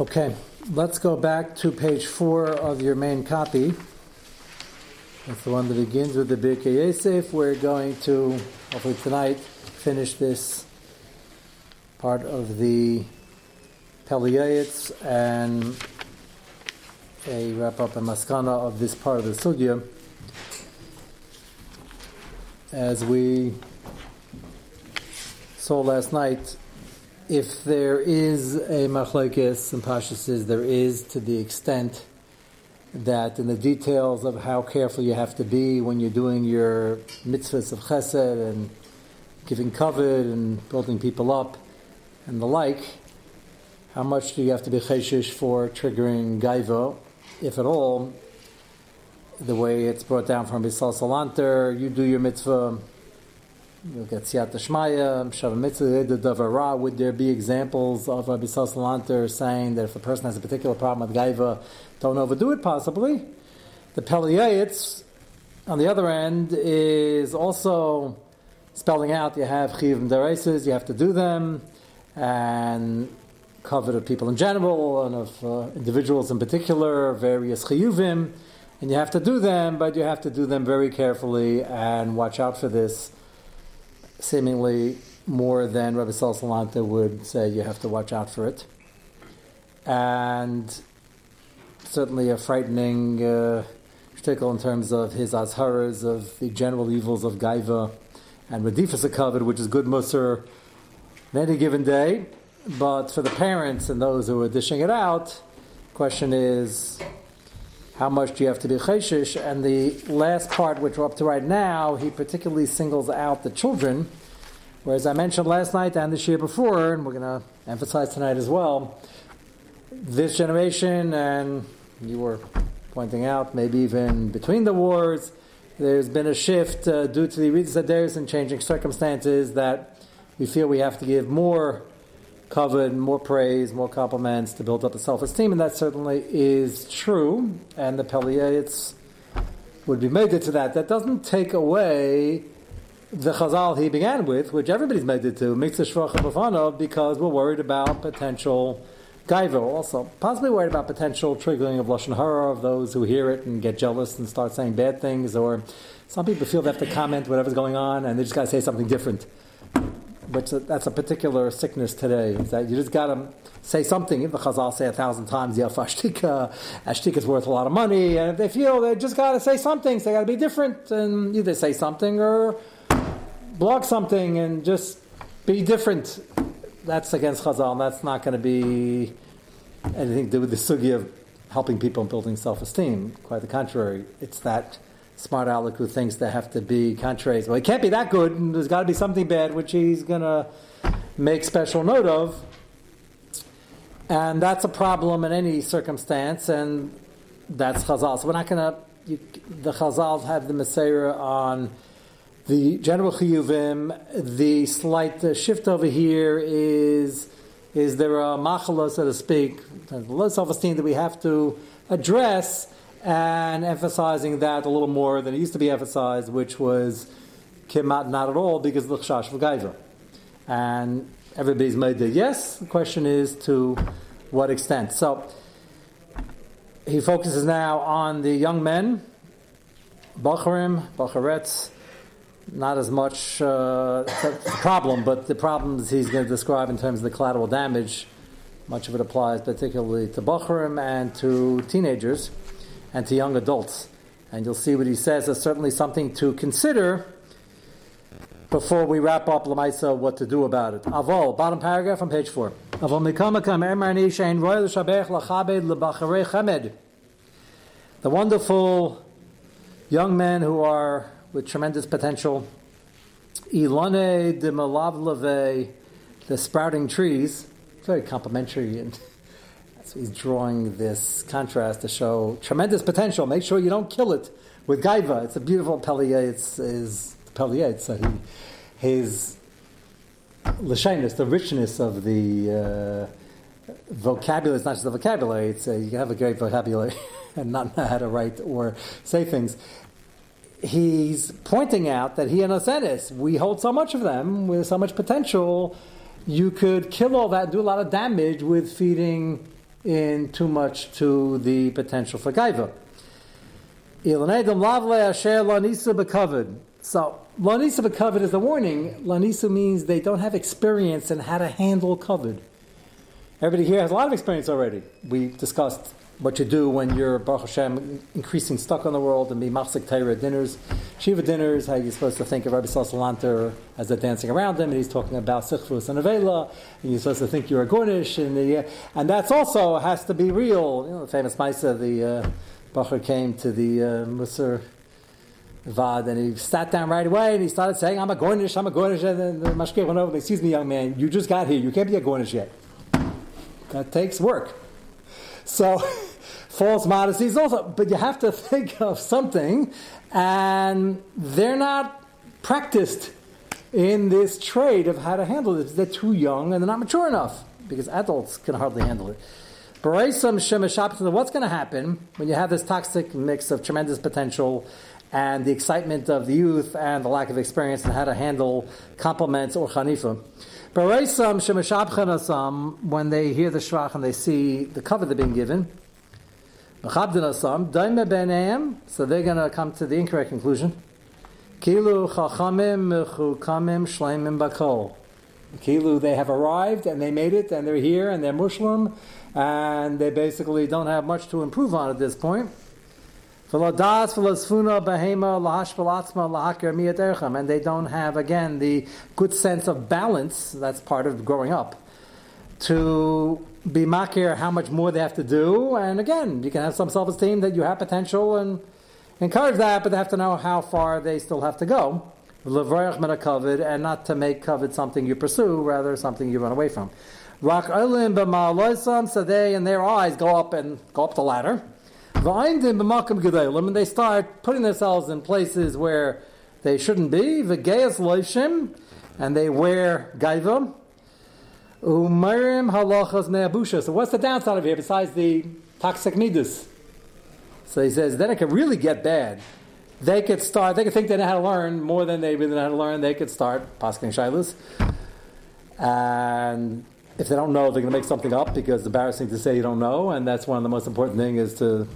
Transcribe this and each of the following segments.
Okay, let's go back to page four of your main copy. That's the one that begins with the Birkei Yosef. We're going to, hopefully tonight, finish this part of the Pele Yoetz and a wrap up and maskana of this part of the sugya. As we saw last night, if there is a machlekes and pashas says there is to the extent that in the details of how careful you have to be when you're doing your mitzvahs of chesed and giving covet and building people up and the like, how much do you have to be cheshish for triggering gaiva, if at all? The way it's brought down from Bisal Salanter, you do your mitzvah, you'll get Siyat Shmaya, Shav Mitzvah, Davara. Would there be examples of Rabbi Salanter saying that if a person has a particular problem with Gaiva, don't overdo it possibly? The Pele Yoetz, on the other end, is also spelling out you have Chiv Dereses, you have to do them, and covet of people in general, and of uh, individuals in particular, various Chiyuvim, and you have to do them, but you have to do them very carefully and watch out for this seemingly more than Rabbi Salsalanta would say you have to watch out for it. And certainly a frightening uh, in terms of his azharas of the general evils of Gaiva and Radifas Akavad, which is good Musar in any given day. But for the parents and those who are dishing it out, question is how much do you have to be chayshish? And the last part, which we're up to right now, he particularly singles out the children. Whereas I mentioned last night and this year before, and we're going to emphasize tonight as well, this generation, and you were pointing out, maybe even between the wars, there's been a shift uh, due to the Rizaders and changing circumstances that we feel we have to give more covet, more praise, more compliments to build up the self-esteem, and that certainly is true. And the Pele Yoetz would be made to that. That doesn't take away the Chazal he began with, which everybody's made it to, Mitzvah Shvach because we're worried about potential gaiva. Also, possibly worried about potential triggering of lashon hara of those who hear it and get jealous and start saying bad things, or some people feel they have to comment whatever's going on and they just got to say something different which that's a particular sickness today. Is that you just got to say something. The Chazal say a thousand times, "Yeah, ashtika, ashtika is worth a lot of money," and if they feel they just got to say something, so they got to be different, and either say something or blog something and just be different. That's against Chazal. And that's not going to be anything to do with the sugi of helping people and building self-esteem. Quite the contrary. It's that smart aleck who thinks they have to be contraries. Well, it can't be that good, and there's got to be something bad, which he's going to make special note of. And that's a problem in any circumstance, and that's Chazal. So we're not going to, the Chazals have the Messiah on the general chiyuvim. The slight shift over here is is there a machala, so to speak, low self-esteem that we have to address and emphasizing that a little more than it used to be emphasized, which was kimat not at all because of the chash v'gaiva. And everybody's made the yes. The question is to what extent. So he focuses now on the young men, bacharim, bacharetz. Not as much uh, problem, but the problems he's going to describe in terms of the collateral damage. Much of it applies particularly to bacharim and to teenagers and to young adults. And you'll see what he says is certainly something to consider before we wrap up Lamaisa what to do about it. Avol, bottom paragraph on page four. The wonderful young men who are with tremendous potential. Ilane de malavlave, the sprouting trees, very complimentary and so he's drawing this contrast to show tremendous potential. Make sure you don't kill it with gaiva. It's a beautiful pelier. It's is pelier. So he, his l'shainis, the richness of the uh, vocabulary. It's not just the vocabulary. It's you can have a great vocabulary and not know how to write or say things. He's pointing out that he and Asenis, we hold so much of them with so much potential. You could kill all that, do a lot of damage with feeding in too much to the potential for gaiva. So, lanisa bekavod is a warning. Lanisa means they don't have experience in how to handle covered. Everybody here has a lot of experience already. We discussed what you do when you're Baruch Hashem increasing stuck on the world and be machzik Torah dinners, shiva dinners. How you're supposed to think of Rabbi Salanter as they're dancing around him, and he's talking about sichvus and avela, and you're supposed to think you're a gornish, and the, and that's also has to be real. You know, the famous Maisa, the uh, Bacher came to the uh, Musar. Vad, and he sat down right away and he started saying, I'm a Gornish, I'm a Gornish. And then the Mashkir went over, excuse me, young man, you just got here, you can't be a Gornish yet. That takes work. So, false modesty is also, but you have to think of something, and they're not practiced in this trade of how to handle this. They're too young and they're not mature enough because adults can hardly handle it. What's going to happen when you have this toxic mix of tremendous potential and the excitement of the youth and the lack of experience in how to handle compliments or chanifa? When they hear the shvach and they see the cover they're being given, so they're going to come to the incorrect conclusion. Kilu chachamim mechukamim shleimim bakol. Kilu, they have arrived and they made it and they're here and they're Muslim and they basically don't have much to improve on at this point. And they don't have, again, the good sense of balance, that's part of growing up, to be makir how much more they have to do. And again, you can have some self esteem that you have potential and encourage that, but they have to know how far they still have to go. And not to make kavod something you pursue, rather something you run away from. Rak olim b'ma'aloisam, so they, in their eyes, go up and go up the ladder. And they start putting themselves in places where they shouldn't be. V'geyas loishim, and they wear gaiva. Umarim halachas ne'abusha. So what's the downside of here besides the toxic midas? So he says, then it could really get bad. They could start, they could think they know how to learn more than they really know how to learn. They could start pasking shilas. And if they don't know, they're going to make something up because it's embarrassing to say you don't know, and that's one of the most important things is to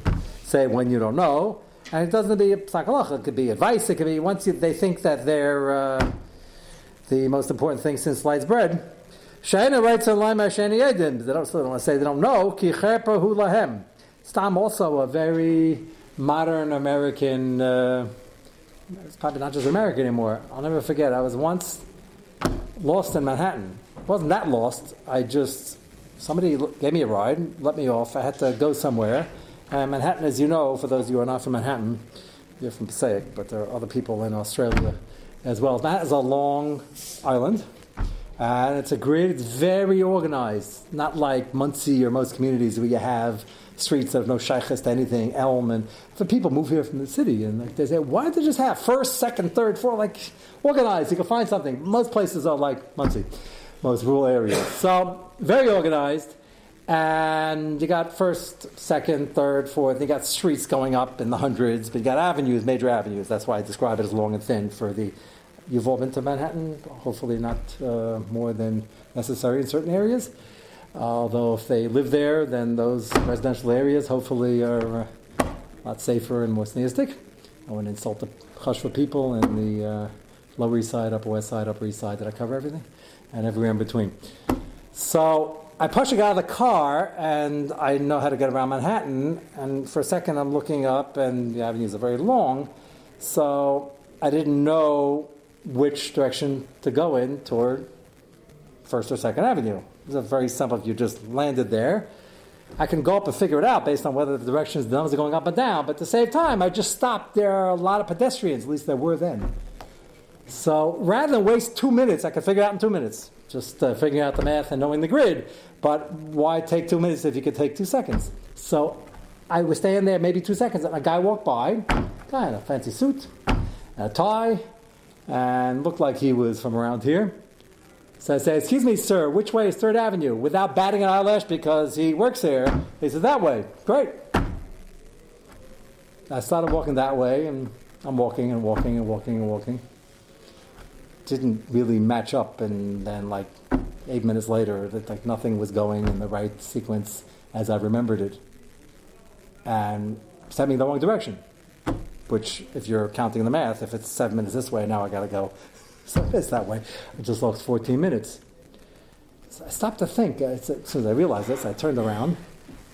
say when you don't know. And it doesn't be a psakalacha, it could be advice, it could be once you, they think that they're uh, the most important thing since sliced bread. Shaina writes on Lima Shani Edin, they don't, still don't want to say they don't know, ki hu. Stam also a very modern American, uh, it's probably not just American anymore. I'll never forget, I was once lost in Manhattan wasn't that lost. I just somebody gave me a ride, let me off. I had to go somewhere. And Manhattan, as you know, for those of you who are not from Manhattan, you're from Passaic, but there are other people in Australia as well. That is a long island, and it's a grid. It's very organized, not like Monsey or most communities where you have streets that have no shaykhs to anything, Elm, and for people move here from the city, and like they say, why don't they just have first, second, third, fourth, like organized? You can find something. Most places are like Monsey most rural areas. So very organized, and you got first, second, third, fourth. You got streets going up in the hundreds, but you got avenues, major avenues. That's why I describe it as long and thin for the. You've all been to Manhattan, hopefully not uh, more than necessary in certain areas. Although if they live there, then those residential areas hopefully are uh, a lot safer and more sneistic. I wouldn't insult the Chashva people in the uh, Lower East Side, Upper West Side, Upper East Side. Did I cover everything? and everywhere in between. So I push a guy out of the car, and I know how to get around Manhattan. And for a second, I'm looking up, and the avenues are very long, so I didn't know which direction to go in toward First or Second Avenue. It's a very simple. If you just landed there, I can go up and figure it out based on whether the directions, the numbers are going up and down. But to save time, I just stopped. There are a lot of pedestrians, at least there were then. So rather than waste two minutes, I could figure it out in two minutes, just uh, figuring out the math and knowing the grid. But why take two minutes if you could take two seconds? So I was staying there maybe two seconds, and a guy walked by, guy in a fancy suit, a tie, and looked like he was from around here. So I say, Excuse me, sir, which way is Third Avenue? Without batting an eyelash because he works here. He says, That way. Great. I started walking that way, and I'm walking and walking and walking and walking didn't really match up, and then like eight minutes later, that like nothing was going in the right sequence as I remembered it, and sent me the wrong direction. Which, if you're counting the math, if it's seven minutes this way, now I got to go so it's that way. I just lost 14 minutes. So I stopped to think. As soon as I realized this, I turned around.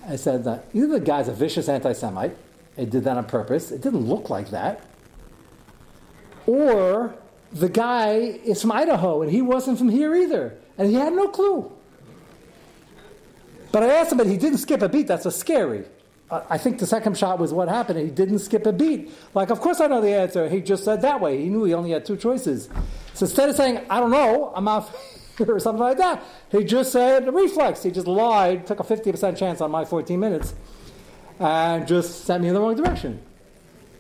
I said, that either the guy's a vicious anti Semite, it did that on purpose, it didn't look like that, or the guy is from Idaho and he wasn't from here either, and he had no clue. But I asked him, but he didn't skip a beat. That's a scary. I think the second shot was what happened. He didn't skip a beat. Like, of course I know the answer. He just said that way. He knew he only had two choices. So instead of saying, I don't know, I'm off or something like that, he just said reflex. He just lied, took a 50% chance on my 14 minutes, and just sent me in the wrong direction.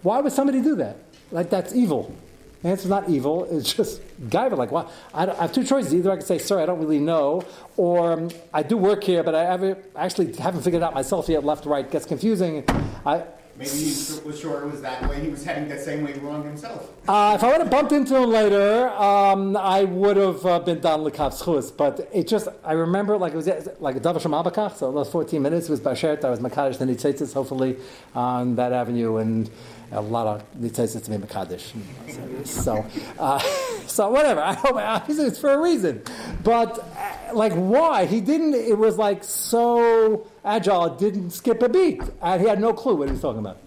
Why would somebody do that? Like, that's evil. The answer's not evil. It's just guyver. Like, well, I, I, have two choices. Either I can say, "Sorry, I don't really know," or um, I do work here, but I haven't, actually haven't figured it out myself yet. Left, right gets confusing. I, Maybe he was sure it was that way. He was heading the same way wrong himself. Uh, if I would have bumped into him later, um, I would have uh, been done lekavschus. But it just, I remember like it was like a davar Abakach. So those 14 minutes was bashert. I was makadosh the nitzitzis, hopefully on that avenue, and a lot of nitzitzis to be makadosh. So, uh, so whatever. I hope it's for a reason. But uh, like, why he didn't? It was like so Agile didn't skip a beat. And he had no clue what he was talking about.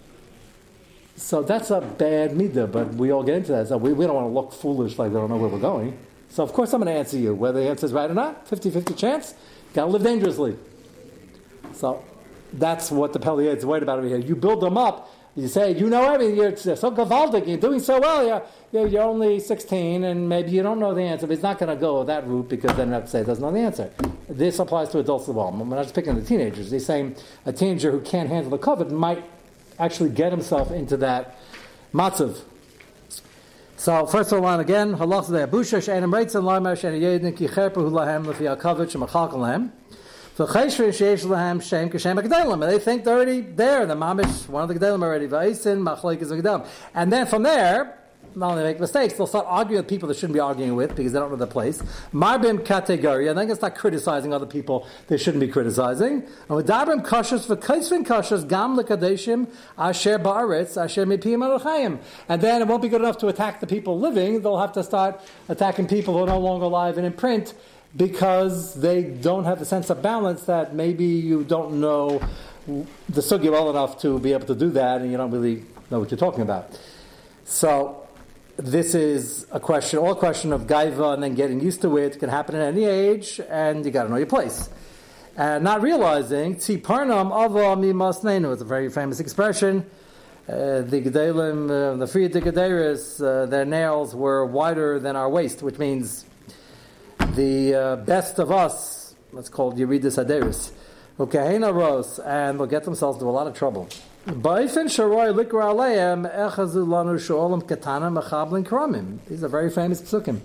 So that's a bad midah, but we all get into that. So we, we don't want to look foolish like we don't know where we're going. So of course I'm going to answer you. Whether the answer is right or not, 50-50 chance. Got to live dangerously. So that's what the Pelier is worried about over here. You build them up. You say, you know everything, you're so gavaldic, you're doing so well, you're, you're, only 16, and maybe you don't know the answer, but he's not going to go that route because then to say he doesn't know the answer. This applies to adults as well. I'm not just picking the teenagers. He's saying a teenager who can't handle the covet might actually get himself into that matzav. So first of all, again, halach the abusha she'enim reitzin lamer she'en yedin ki cherpa hu lahem lefi akavet shemachal lahem. So, and they think they're already there. The mamish, one of the gedalim already. Va'isin Machleik is Agdalim. And then from there, not only make mistakes, they'll start arguing with people they shouldn't be arguing with because they don't know the place. Marbim category, and then they start criticizing other people they shouldn't be criticizing. And with dabrim kashas for kaisvin kashas gam lekadeshim asher ba'aretz asher mipim alachayim. And then it won't be good enough to attack the people living. They'll have to start attacking people who are no longer alive and in print because they don't have the sense of balance that maybe you don't know the sugi well enough to be able to do that, and you don't really know what you're talking about. So this is a question, all a question of gaiva and then getting used to it. It can happen at any age, and you got to know your place. And not realizing tziparnam ava mi masnenu. It's a very famous expression. Uh, the gedalim, uh, the free Gedaris, uh, their nails were wider than our waist, which means the uh, best of us, let's call Yeridis Aderis, Ukehena Ros, and they'll get themselves into a lot of trouble. These are very famous psukim.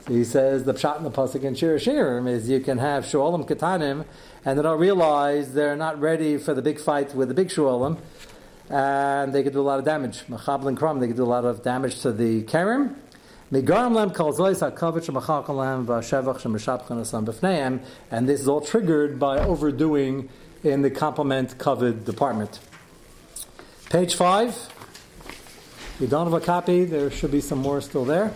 So he says the pshat in the pasuk in Shir Shirim is you can have Sholim Ketanim, and they don't realize they're not ready for the big fight with the big Sholim, and they could do a lot of damage. Mechablin Kram, they could do a lot of damage to the Kerim, and this is all triggered by overdoing in the complement covered department. Page five. You don't have a copy, there should be some more still there.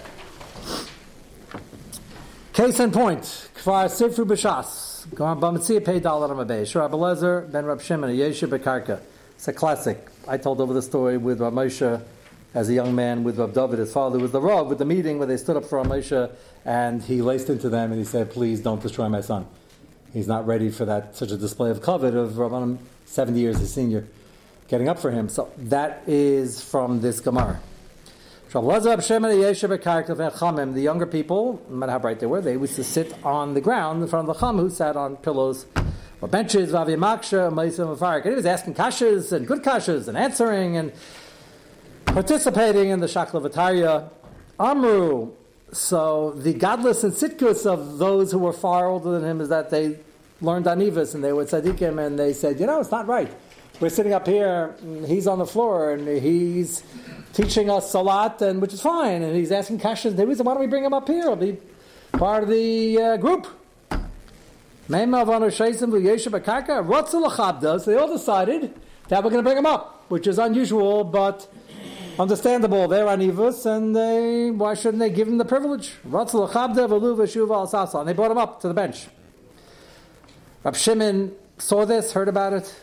Case in point. Kfar Sifru B'Shas. Bamitzia Pei Dalar Ramabei. Shur Abelezer Ben Rab Shimon Yeshe Bekarka. It's a classic. I told over the story with Rav Moshe as a young man with Rav David, his father was the Rav, with the meeting where they stood up for Moshe and he laced into them and he said, please don't destroy my son. He's not ready for that, such a display of covet of Rabbanim, 70 years his senior, getting up for him. So that is from this Gemara. The younger people, no matter how bright they were, they used to sit on the ground in front of the Chum who sat on pillows or benches, and he was asking kashas and good kashas and answering and participating in the Shaklavataria Amru. So the godless and sitkus of those who were far older than him is that they learned Anivas and they were tzaddikim and they said, you know, it's not right. We're sitting up here, he's on the floor and he's teaching us salat, and which is fine, and he's asking questions. They said, why don't we bring him up here? He'll be part of the uh, group. So they all decided that we're going to bring him up, which is unusual, but understandable. They're anivus, and they why shouldn't they give him the privilege? And they brought him up to the bench. Rab Shimon saw this, heard about it.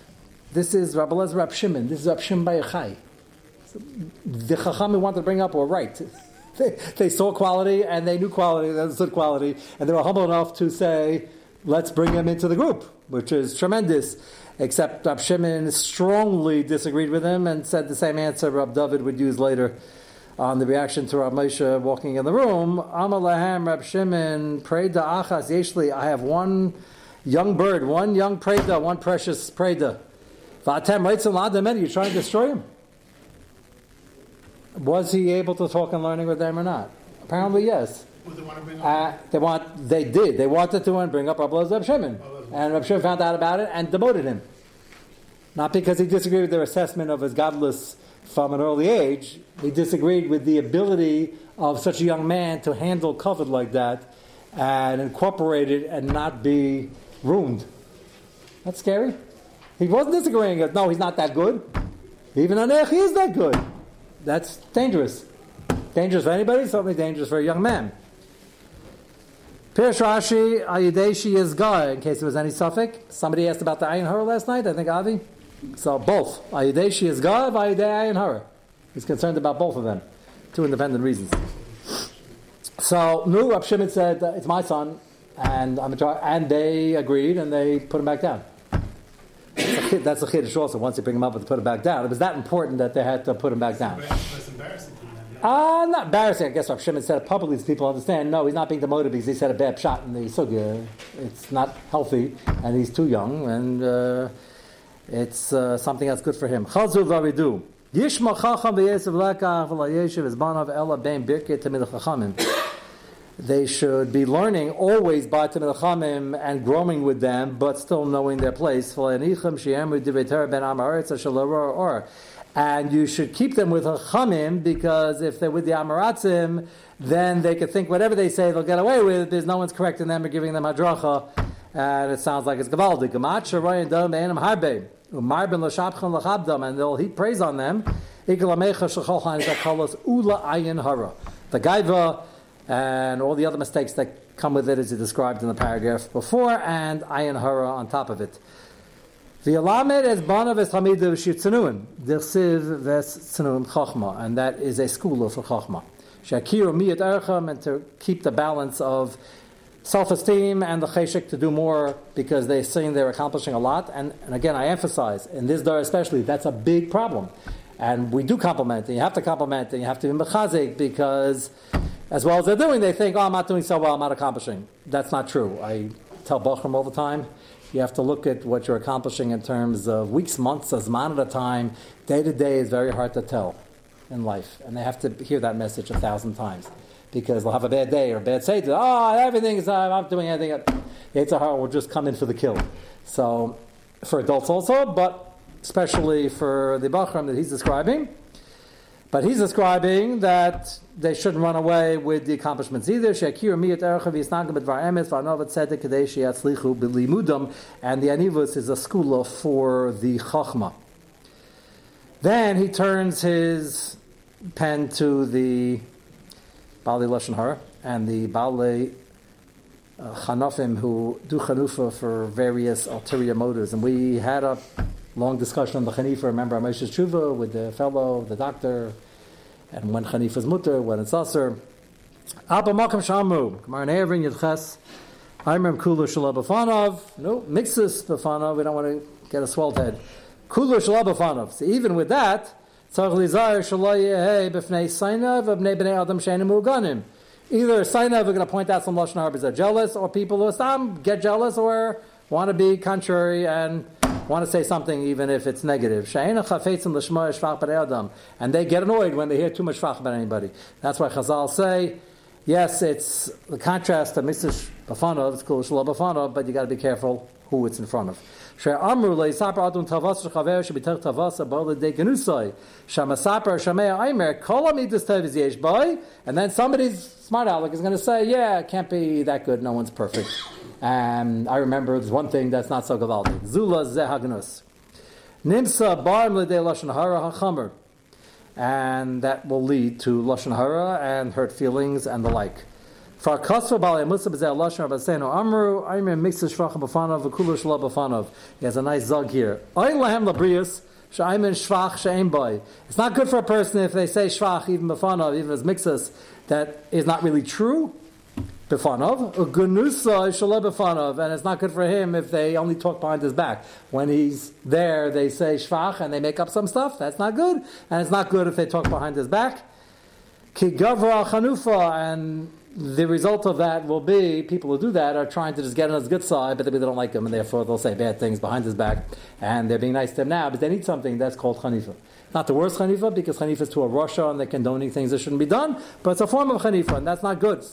This is Rabbi Lezer Rab Shimon. This is Rab Shimon bar Yochai. The Chacham wanted to bring up were right. They, they saw quality and they knew quality, they understood quality, and they were humble enough to say, let's bring him into the group, which is tremendous. Except Rab Shimon strongly disagreed with him and said the same answer Rab David would use later on the reaction to Rab Moshe walking in the room. Amalahem Rab Shimon prayed to Achas Yeshli. I have one young bird, one young preda, one precious preda. Vatem Reitzim Ladam You're trying to destroy him. Was he able to talk and learning with them or not? Apparently, yes. They want to bring Uh, they want. They did. They wanted to and bring up Rabbi Reb Shimon, and Reb Shimon found out about it and demoted him. Not because he disagreed with their assessment of his godless from an early age. He disagreed with the ability of such a young man to handle covet like that and incorporate it and not be ruined. That's scary. He wasn't disagreeing. No, he's not that good. Even on Anech, he is that good. That's dangerous. Dangerous for anybody, certainly dangerous for a young man. Pirish Rashi, Ayideshi is God, in case there was any suffix. Somebody asked about the Ayin Hara last night, I think Avi. So both. Ayideshi is God, Ayidei Ayin Hara. He's concerned about both of them. Two independent reasons. So, Nu, Rab Shimon said, it's my son, and I'm a try, and they agreed, and they put him back down. That's a chiddush also. Once you bring him up, and put him back down. It was that important that they had to put him back down. That's embarrassing Uh, not embarrassing. I guess Rav Shimon said it publicly so people understand. No, he's not being demoted because he said a bad shot in the sugya. It's not healthy, and he's too young, and uh, it's uh, something that's good for him. Chazu v'avidu. Yishma chacham v'yesev lekach v'layeshev izbanav ela ben birket tamid chachamim. They should be learning always by Tamil Chamim and growing with them, but still knowing their place. And you should keep them with a Chamim because if they're with the Amaratzim, then they could think whatever they say they'll get away with. There's no one's correcting them or giving them hadracha, and it sounds like it's gavaldi. And they'll heap praise on them. Ikalamecha shacholchan zakalos ula ayin hara. The gaiva and all the other mistakes that come with it as described in the paragraph before, and ayin hara on top of it. The alamed is bana v'samidu v'shitzanuim, dirsiv v'sitzanuim chachma, and that is a school for chachma. Shakiru miyat ercham, and to keep the balance of self-esteem and the cheshik to do more because they're saying they're accomplishing a lot. And, and again, I emphasize, in this dar especially, that's a big problem. And we do compliment, and you have to compliment, and you have to be mechazik because as well as they're doing, they think, oh, I'm not doing so well, I'm not accomplishing. That's not true. I tell Bochum all the time, you have to look at what you're accomplishing in terms of weeks, months, as man at a time. Day to day is very hard to tell in life. And they have to hear that message a thousand times. Because they'll have a bad day or a bad say oh, everything is, uh, I'm not doing anything. It's a heart will just come in for the kill. So, for adults also, but especially for the Bachram that he's describing. But he's describing that they shouldn't run away with the accomplishments either. And the anivus is a skula for the chachma. Then he turns his pen to the Bali Lashon Hara and the Bali uh, Chanafim who do chanufa for various ulterior motives. And we had a long discussion on the Hanifa. Remember Amesh's Tshuva with the fellow, the doctor, and when Hanifa's mutter, when it's aser. Abba Makam Shamu, Gemara Ne'evrin Yedches, Aimrim Kula Shalab Bafanov, no, Mixus Bafanov, we don't want to get a swelled head. Kula Shalab Bafanov. So even with that, Tzarech Lizar Shalay Yehei B'fnei Sainav B'nei B'nei Adam Sheinu Muganim. Either Sainav are going to point out some Lashon Harbors are jealous, or people who Stam get jealous or want to be contrary and want to say something even if it's negative. And they get annoyed when they hear too much about anybody. That's why Chazal say, yes, it's the contrast to Mr. Bafanov, it's called Shalom Bafanov, but you got to be careful who it's in front of. And then somebody's smart aleck is going to say, yeah, it can't be that good, no one's perfect. And I remember there's one thing that's not so gavaldi. Zula zehagnus. Nimsa bar l'dei lashon hara hachamer. And that will lead to lashon hara and hurt feelings and the like. He has a nice zug here. It's not good for a person if they say shvach even b'fanav, even as mixes, that is not really true befanov, gunusa uh, shalom befanov, and it's not good for him if they only talk behind his back. When he's there, they say shvach and they make up some stuff. That's not good, and it's not good if they talk behind his back. Ki gavra chanufa, and the result of that will be people who do that are trying to just get on his good side, but they don't like him, and therefore they'll say bad things behind his back, and they're being nice to him now, but they need something that's called chanifa. Not the worst chanifa, because chanifa is to a Russia and they're condoning things that shouldn't be done, but it's a form of chanifa, and that's not good.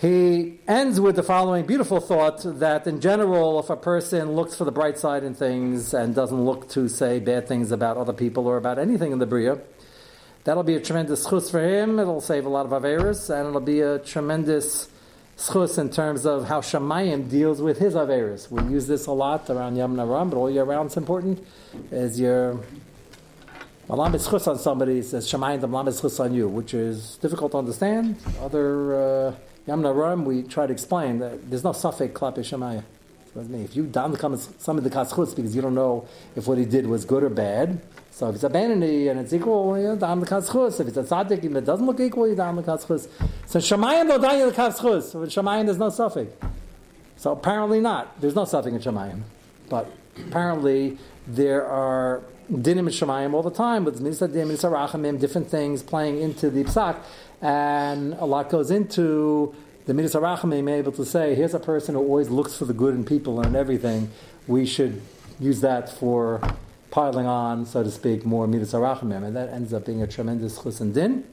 He ends with the following beautiful thought that in general, if a person looks for the bright side in things and doesn't look to say bad things about other people or about anything in the Bria, that'll be a tremendous chus for him. It'll save a lot of Averis, and it'll be a tremendous schus in terms of how Shemayim deals with his Averis. We use this a lot around Yom Naram, but all year round it's important. Is your Malam is schus on somebody says Shemayim the Malam is schus on you, which is difficult to understand. Other uh, Yom Naram we try to explain that there's no suffix klape Shemayim. If you down the some of the kaschutz because you don't know if what he did was good or bad, so if it's a Benini and it's equal, you know, the kaschus. If it's a tzaddik and it doesn't look equal, you the kaschus. So Shemayim down the kaschus. So in Shemayim there's no suffix. So apparently not. There's no suffix in Shemayim. But apparently there are dinim in Shemayim all the time with misadim, misarachamim, different things playing into the psak, and a lot goes into the midas harachamim able to say, here's a person who always looks for the good in people and everything. We should use that for piling on, so to speak, more midas arachamim, and that ends up being a tremendous chus and din.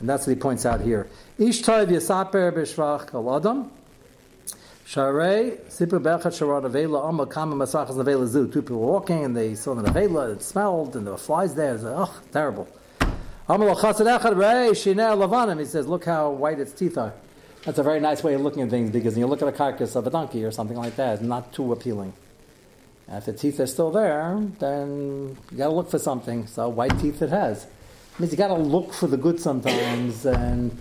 And that's what he points out here. Ish toiv yasaper b'shvach kol adam. Sharei sipu bechat sharad avela amma kama masachas avela zu. Two people were walking and they saw an avela. It smelled and there were flies there. It's oh, terrible. Amal chasad echad rei shinei lavanim. He says, look how white its teeth are. That's a very nice way of looking at things because when you look at a carcass of a donkey or something like that, it's not too appealing. And if the teeth are still there, then you got to look for something. So white teeth it has. It means you got to look for the good sometimes. and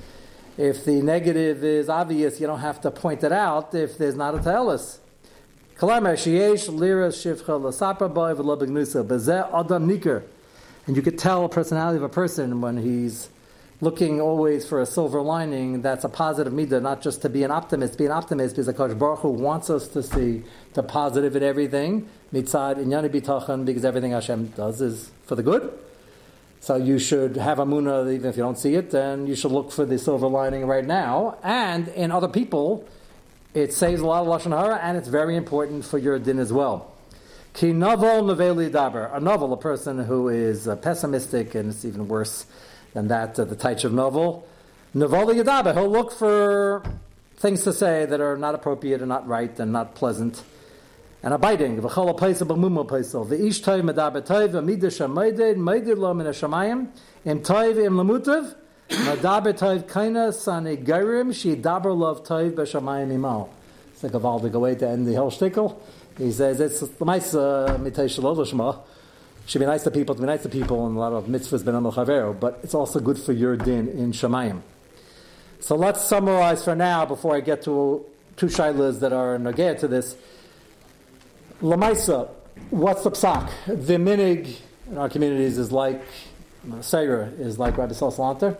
if the negative is obvious, you don't have to point it out if there's not a talus. And you could tell a personality of a person when he's looking always for a silver lining, that's a positive midah, not just to be an optimist. Be an optimist because Akash Baruch Hu wants us to see the positive in everything, mitzad inyani bitachon, because everything Hashem does is for the good. So you should have a munah, even if you don't see it, then you should look for the silver lining right now. And in other people, it saves a lot of lashon hara, and it's very important for your din as well. Ki novel daber, a novel, a person who is uh, pessimistic, and it's even worse than that, uh, the Taich of novel. Novel Yadabe, he'll look for things to say that are not appropriate and not right and not pleasant and abiding. V'chol paisa b'mumo paisa. V'ish toiv medabe toiv v'mida shamaydeid maydir lo min hashamayim im toiv im lemutav medabe toiv kaina sani gairim she daber love toiv b'shamayim imal. It's like a valdig way to end the whole shtickle. He says it's the nice uh, mitay shalol should be nice to people, to be nice to people, and a lot of mitzvahs ben amel but it's also good for your din in Shemayim. So let's summarize for now before I get to two shilas that are nagaya to this. Lamaisa, what's the psak? The minig in our communities is like Seira is like Rabbi Salanter.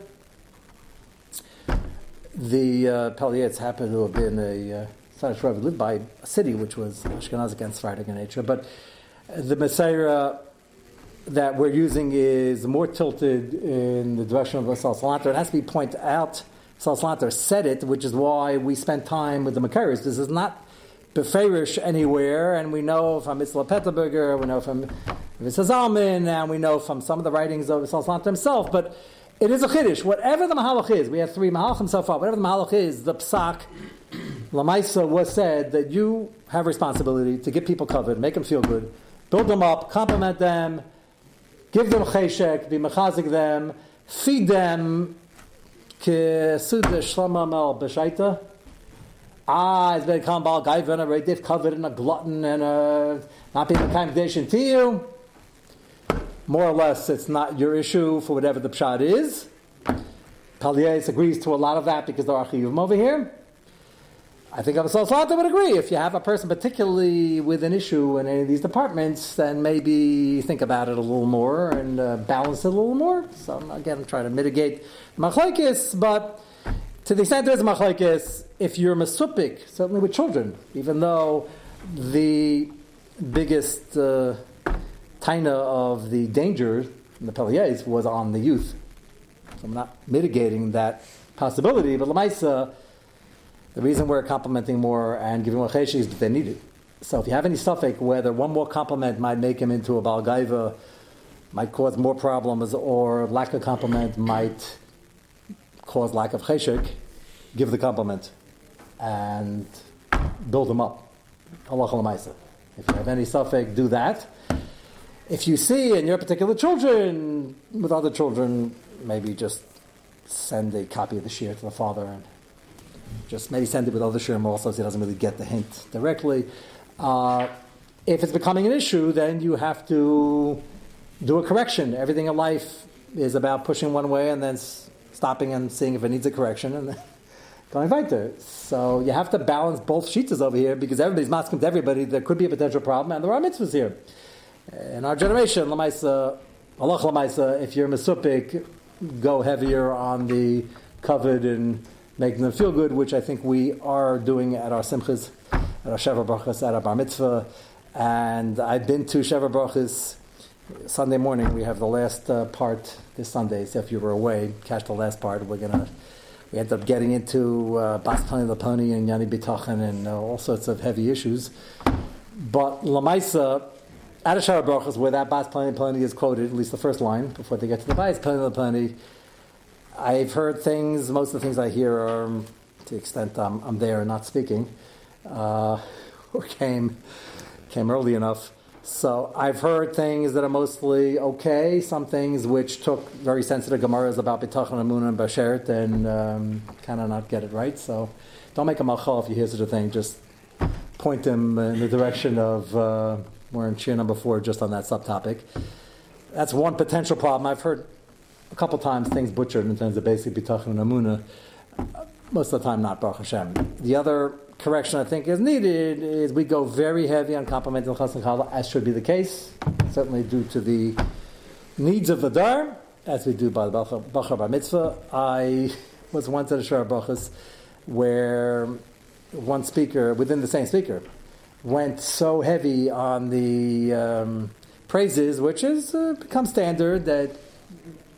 The uh, Peliyats happen to have been a uh, Rebbe lived by a city which was Ashkenaz against Sephardic in nature, but the Messiah that we're using is more tilted in the direction of the Salsalanter. It has to be pointed out. Salsalanter said it, which is why we spent time with the Makaris. This is not beferish anywhere, and we know from Itzele Peterburger, we know from Mrs. Zalman, and we know from some of the writings of Salsalanter himself, but it is a chiddush. Whatever the mahalach is, we have three mahalachim so far. Whatever the mahalach is, the psak lamaisa was said that you have responsibility to get people covered, make them feel good, build them up, compliment them, give them cheshek, be mechazik them, feed them, kesuda shlama mel b'shaita, ah, it's been a bal gaiva and a redif covered and a glutton and a not being a condition to you. More or less, it's not your issue for whatever the pshat is. Palias agrees to a lot of that because there are chiyuvim over here. I think Abba Salata would agree. If you have a person particularly with an issue in any of these departments, then maybe think about it a little more and uh, balance it a little more. So again, I'm trying to mitigate machlekes, but to the extent there's a if you're masupik, certainly with children, even though the biggest uh, taina of the danger in the Peliers was on the youth. So I'm not mitigating that possibility, but Lamaisa, the reason we're complimenting more and giving more cheshi is that they need it. So if you have any suffix whether one more compliment might make him into a balgaiva, might cause more problems, or lack of compliment might cause lack of cheshik, give the compliment and build him up. Allah If you have any suffix, do that. If you see in your particular children with other children, maybe just send a copy of the shir to the father and just maybe send it with other shirim also so he doesn't really get the hint directly. Uh, if it's becoming an issue, then you have to do a correction. Everything in life is about pushing one way and then stopping and seeing if it needs a correction and then going weiter. So you have to balance both sheets over here because everybody's masking to everybody. There could be a potential problem and there are mitzvahs here. In our generation, lamaisa, Allah lamaisa, if you're mesupik, go heavier on the covered and making them feel good, which I think we are doing at our simchas, at our Sheva Brachas, at our Bar Mitzvah. And I've been to Sheva Brachas Sunday morning. We have the last uh, part this Sunday, so if you were away, catch the last part. We're to we ended up getting into uh, Bas the Pony and Yani B'Tachan and uh, all sorts of heavy issues. But Lamaisa, at a Brachas, where that Bas Plani Plani is quoted, at least the first line, before they get to the Bas Plani Plani, I've heard things, most of the things I hear are, to the extent I'm, I'm there and not speaking, uh, or came, came early enough. So I've heard things that are mostly okay, some things which took very sensitive Gemaras about B'tachon Amun and Bashert and um, kind of not get it right. So don't make a malchal if you hear such a thing. Just point them in the direction of uh, we're in cheer number four just on that subtopic. That's one potential problem. I've heard a couple times things butchered in terms of basic bitachon and amuna. Most of the time, not Baruch Hashem. The other correction I think is needed is we go very heavy on complimenting chas and as should be the case, certainly due to the needs of the dar, as we do by the Bachar Bar Mitzvah. I was once at a Shara Brachas where one speaker, within the same speaker, went so heavy on the um, praises, which has uh, become standard that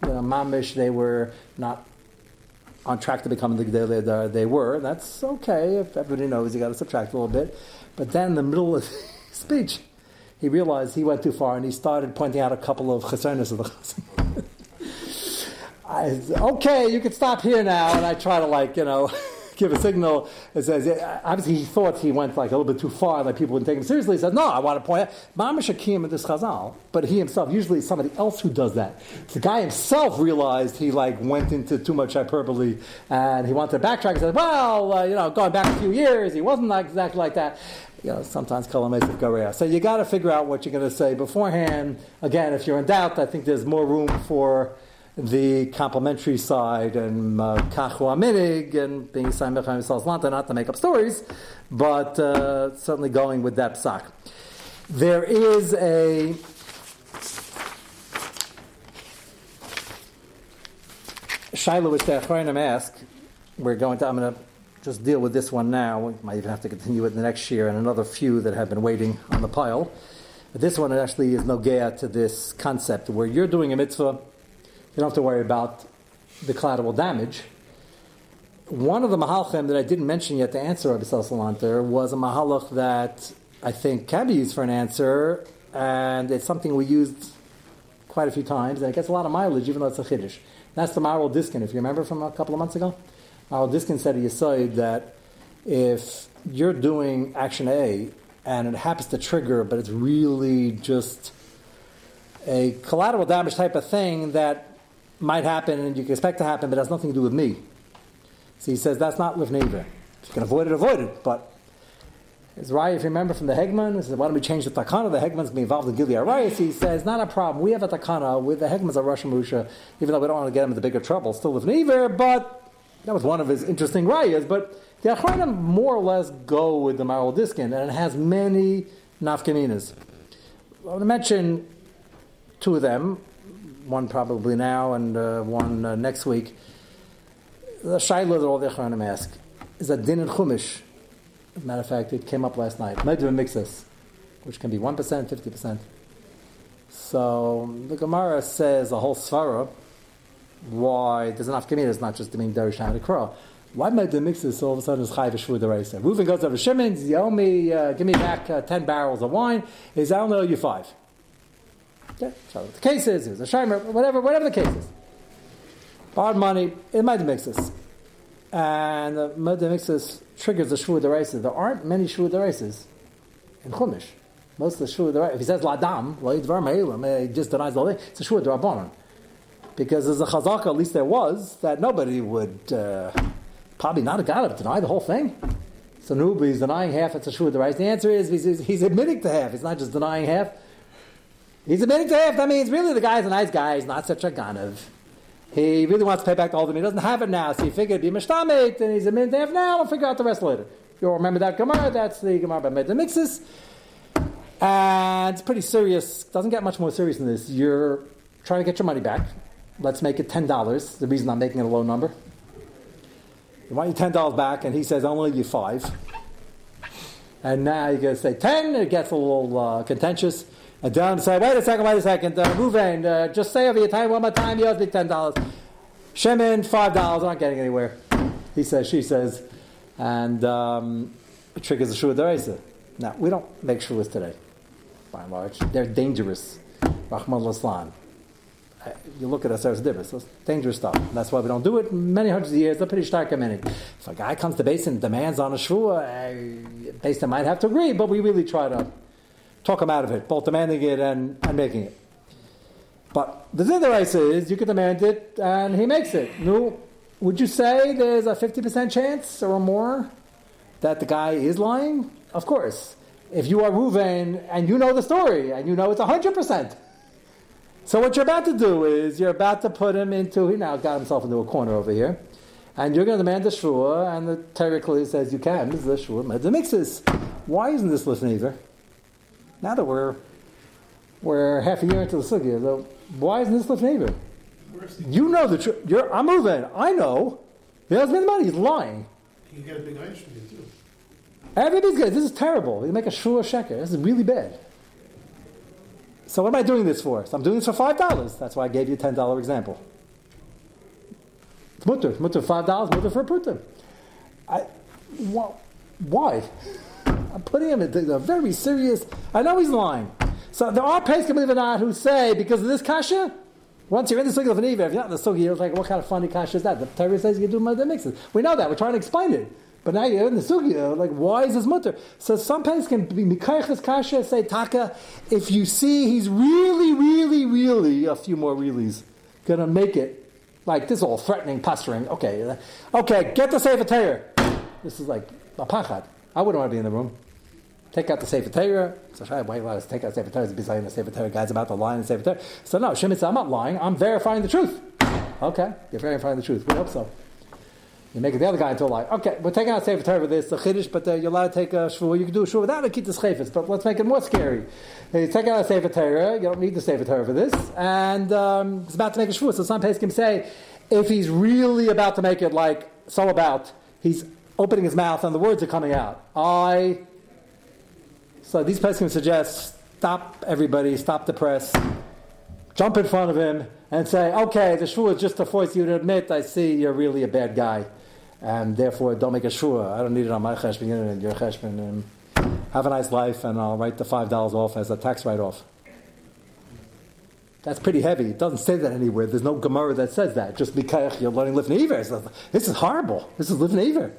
you know, mamish they were not on track to become the Gdei they were. That's okay if everybody knows you got to subtract a little bit. But then in the middle of speech, he realized he went too far and he started pointing out a couple of chesernis of the chasam. I, okay, you can stop here now, and I try to like you know. give a signal that says, obviously he thought he went like a little bit too far, like people wouldn't take him seriously. He said, no, I want to point out, Mamash Akim in this chazal, but he himself, usually somebody else who does that. The guy himself realized he like went into too much hyperbole and he wanted to backtrack and said, well, uh, you know, going back a few years, he wasn't like, exactly like that. You know, sometimes kalamesiv gorea. So you got to figure out what you're going to say beforehand. Again, if you're in doubt, I think there's more room for the complementary side and kachu uh, minig and being samech lanta, not to make up stories, but uh, certainly going with that psak. There is a Shiloh, which the Achronim ask, we're going to, I'm going to just deal with this one now. We might even have to continue it the next year and another few that have been waiting on the pile. But this one actually is no gea to this concept where you're doing a mitzvah you don't have to worry about the collateral damage. One of the mahalchim that I didn't mention yet to answer Rabbi Salanter was a mahalach that I think can be used for an answer, and it's something we used quite a few times, and it gets a lot of mileage, even though it's a chiddush. That's the Maharil Diskin, if you remember from a couple of months ago. Maharil Diskin said to Yisoid that if you're doing action A and it happens to trigger, but it's really just a collateral damage type of thing that might happen and you can expect to happen, but it has nothing to do with me. So he says that's not livneiver. If you can avoid it, avoid it. But his Raya, if you remember from the Hegman, he says, why don't we change the Takana? The Hegman's going to be involved in Gilead Raya. He says, not a problem. We have a Takana with the Hegman's a Russian Musha, even though we don't want to get him into bigger trouble, still in but that was one of his interesting Rayas. But the Achronim more or less go with the Maharil Diskin, and it has many nafkaminas. I want to mention two of them, one probably now and uh, one uh, next week. The Shaila that all the Achronim ask is a din and chumish matter of fact, it came up last night. Modeh B'miktzas, which can be 1%, 50%. So the Gemara says a whole svara why there's enough community, it's not just the main Derish and Crow. Why Modeh B'miktzas all of a sudden is Chayv Shvu the Reisa? Reuven goes over Shimon, you owe me, uh, give me back uh, 10 barrels of wine, is I only owe you five. So the case is, it's a Shimer, whatever, whatever the case is. Hard money, it might mix this. And the mixes triggers the Shvu Deraisa. There aren't many Shvu Deraisas in Chumash. Most of the Shvu if he says Ladam, well, he just denies the thing, it's a Shvu Derabanan. Because as a chazaka, at least there was, that nobody would, uh, probably not have got it, deny the whole thing. So Nubi is denying half, it's a Shvu. The answer is he's, he's admitting to half, he's not just denying half. He's admitting to half, that means really the guy's a nice guy, he's not such a ganav. He really wants to pay back the thing. He doesn't have it now, so he figured be mishtamit, and he's a minute half now. I'll figure out the rest later. You'll remember that Gemara. That's the Gemara by Modeh B'miktzas. And it's pretty serious. Doesn't get much more serious than this. You're trying to get your money back. Let's make it ten dollars. The reason I'm making it a low number. You want your ten dollars back, and he says I'll only give you five. And now you're going to say ten. It gets a little uh, contentious. And Adam said, wait a second, wait a second, uh, Ruvain, uh, just say over your time one more time, you owe me $10. Shimon, $5, I'm not getting anywhere. He says, she says, and um, it triggers the Shua Deraisa. Now, we don't make Shuas today, by and large. They're dangerous. Rachmana Litzlan. Uh, you look at us as different. It's dangerous stuff. That's why we don't do it. Many hundreds of years, they're pretty stark community. If a guy comes to base and demands on a shvua, uh, base might have to agree, but we really try to talk him out of it, both demanding it and, and making it. But the say is, you can demand it and he makes it. No, would you say there's a 50% chance or more that the guy is lying? Of course. If you are Ruvain and you know the story and you know it's 100%. So what you're about to do is you're about to put him into, he now got himself into a corner over here, and you're going to demand the shua, and the Torah says you can. This is the shua. The mixes. Why isn't this Lifnei Iver? Now that we're we're half a year into the sugya, so why isn't this Lifnei Iver? You know the truth. I'm moving. I know. He doesn't make the money. He's lying. You get a big ice from too. Everybody's good. This is terrible. You make a shua sheker. This is really bad. So what am I doing this for? So I'm doing this for five dollars. That's why I gave you a ten dollar example. It's mutter, mutter five dollars, mutter for a putter. I, why? I'm putting him in a very serious. I know he's lying. So there are Pesach, believe it or not, who say because of this kasha, once you're in the sugi of an if you're not in the sugi, it's like, what kind of funny kasha is that? The Torah says you can do the mixes. We know that. We're trying to explain it. But now you're in the sugi, like, why is this mutter? So some Pesach can be mikaychas kasha, say taka, if you see he's really, really, really, a few more reallys, gonna make it, like, this is all threatening, posturing. Okay, okay, get the Sefer Torah. This is like a pachad. I wouldn't want to be in the room. Take out the Sefer Torah. So why would I take out the Sefer Torah? Besides the Sefer Torah, guys about to lie in the Sefer Torah. So no, Shimon said, I'm not lying. I'm verifying the truth. Okay, you're verifying the truth. We hope so. You make the other guy into a lie. Okay, we're taking out Sefer Torah with this, the Chiddush, but uh, you're allowed to take a shvu. You can do a shvu without a Kittas Chayfetz, but let's make it more scary. You take out a Sefer Torah, you don't need the Sefer Torah for this, and um, it's about to make a shvu. So some can say, if he's really about to make it like so about, he's opening his mouth and the words are coming out. I so these can suggest stop everybody, stop the press, jump in front of him, and say, okay, the shua is just to force you to admit, I see you're really a bad guy, and therefore don't make a shua. I don't need it on my cheshbon and your cheshbon, and have a nice life, and I'll write the five dollars off as a tax write-off. That's pretty heavy. It doesn't say that anywhere. There's no Gemara that says that. Just because you're learning Lifnei Iver. This is horrible. This is Lifnei Iver.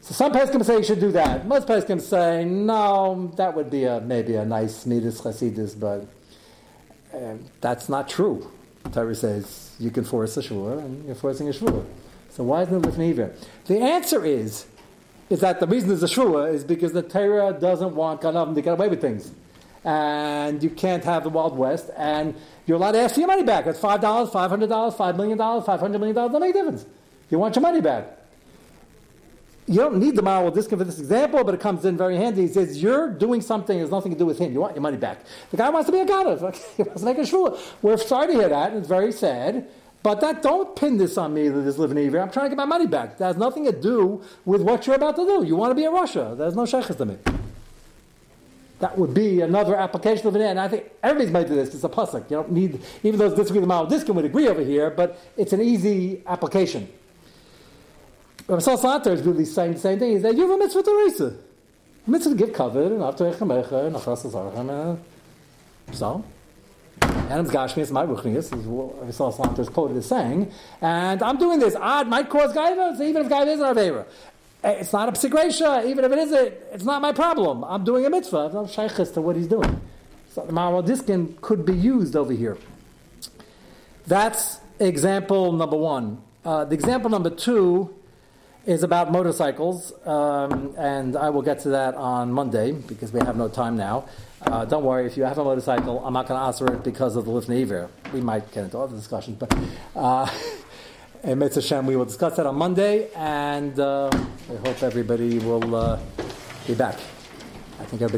So some Pesachim say you should do that. Most Pesachim say, no, that would be a, maybe a nice Midas Chasidis, but uh, that's not true. Torah says you can force a shvur and you're forcing a shvur. So why isn't it Lifnei The answer is is that the reason there's a shvua is because the Torah doesn't want Ganav to get away with things. And you can't have the Wild West, and you're allowed to ask for your money back. It's $5, $500, $5 million, $500 million, doesn't make a difference. You want your money back. You don't need the moral discount for this example, but it comes in very handy. He says, You're doing something that has nothing to do with him. You want your money back. The guy wants to be a Ganav. he wants to make a shvua. We're sorry to hear that, it's very sad. But that don't pin this on me that this living here. I'm trying to get my money back. That has nothing to do with what you're about to do. You want to be in Russia. There's no sheikhs to me. That would be another application of it. And I think everybody's made to this. It's a pasuk. You don't need, even though it's disagree with the Diskin would agree over here, but it's an easy application. Rabbi Salanter is really saying the same thing. He's that you have a mitzvah to raise A mitzvah to give cover and after Echamecha and Achras Azarchem. So, Adam's Gashmi, it's my Ruchnius, is what Rabbi Salanter is quoted as saying. And I'm doing this. Odd might cause Gaiva, even if Gaiva is an Avera. It's not a psigresha, even if it is, it, it's not my problem. I'm doing a mitzvah. I'm shaykhis to what he's doing. So the Maharil Diskin could be used over here. That's example number one. Uh, the example number two is about motorcycles, um, and I will get to that on Monday because we have no time now. Uh, don't worry, if you have a motorcycle, I'm not going to answer it because of the Lifnei. We might get into other discussions, but uh, and Mitzvah Hashem, we will discuss that on Monday, and uh, I hope everybody will uh, be back. I think everybody.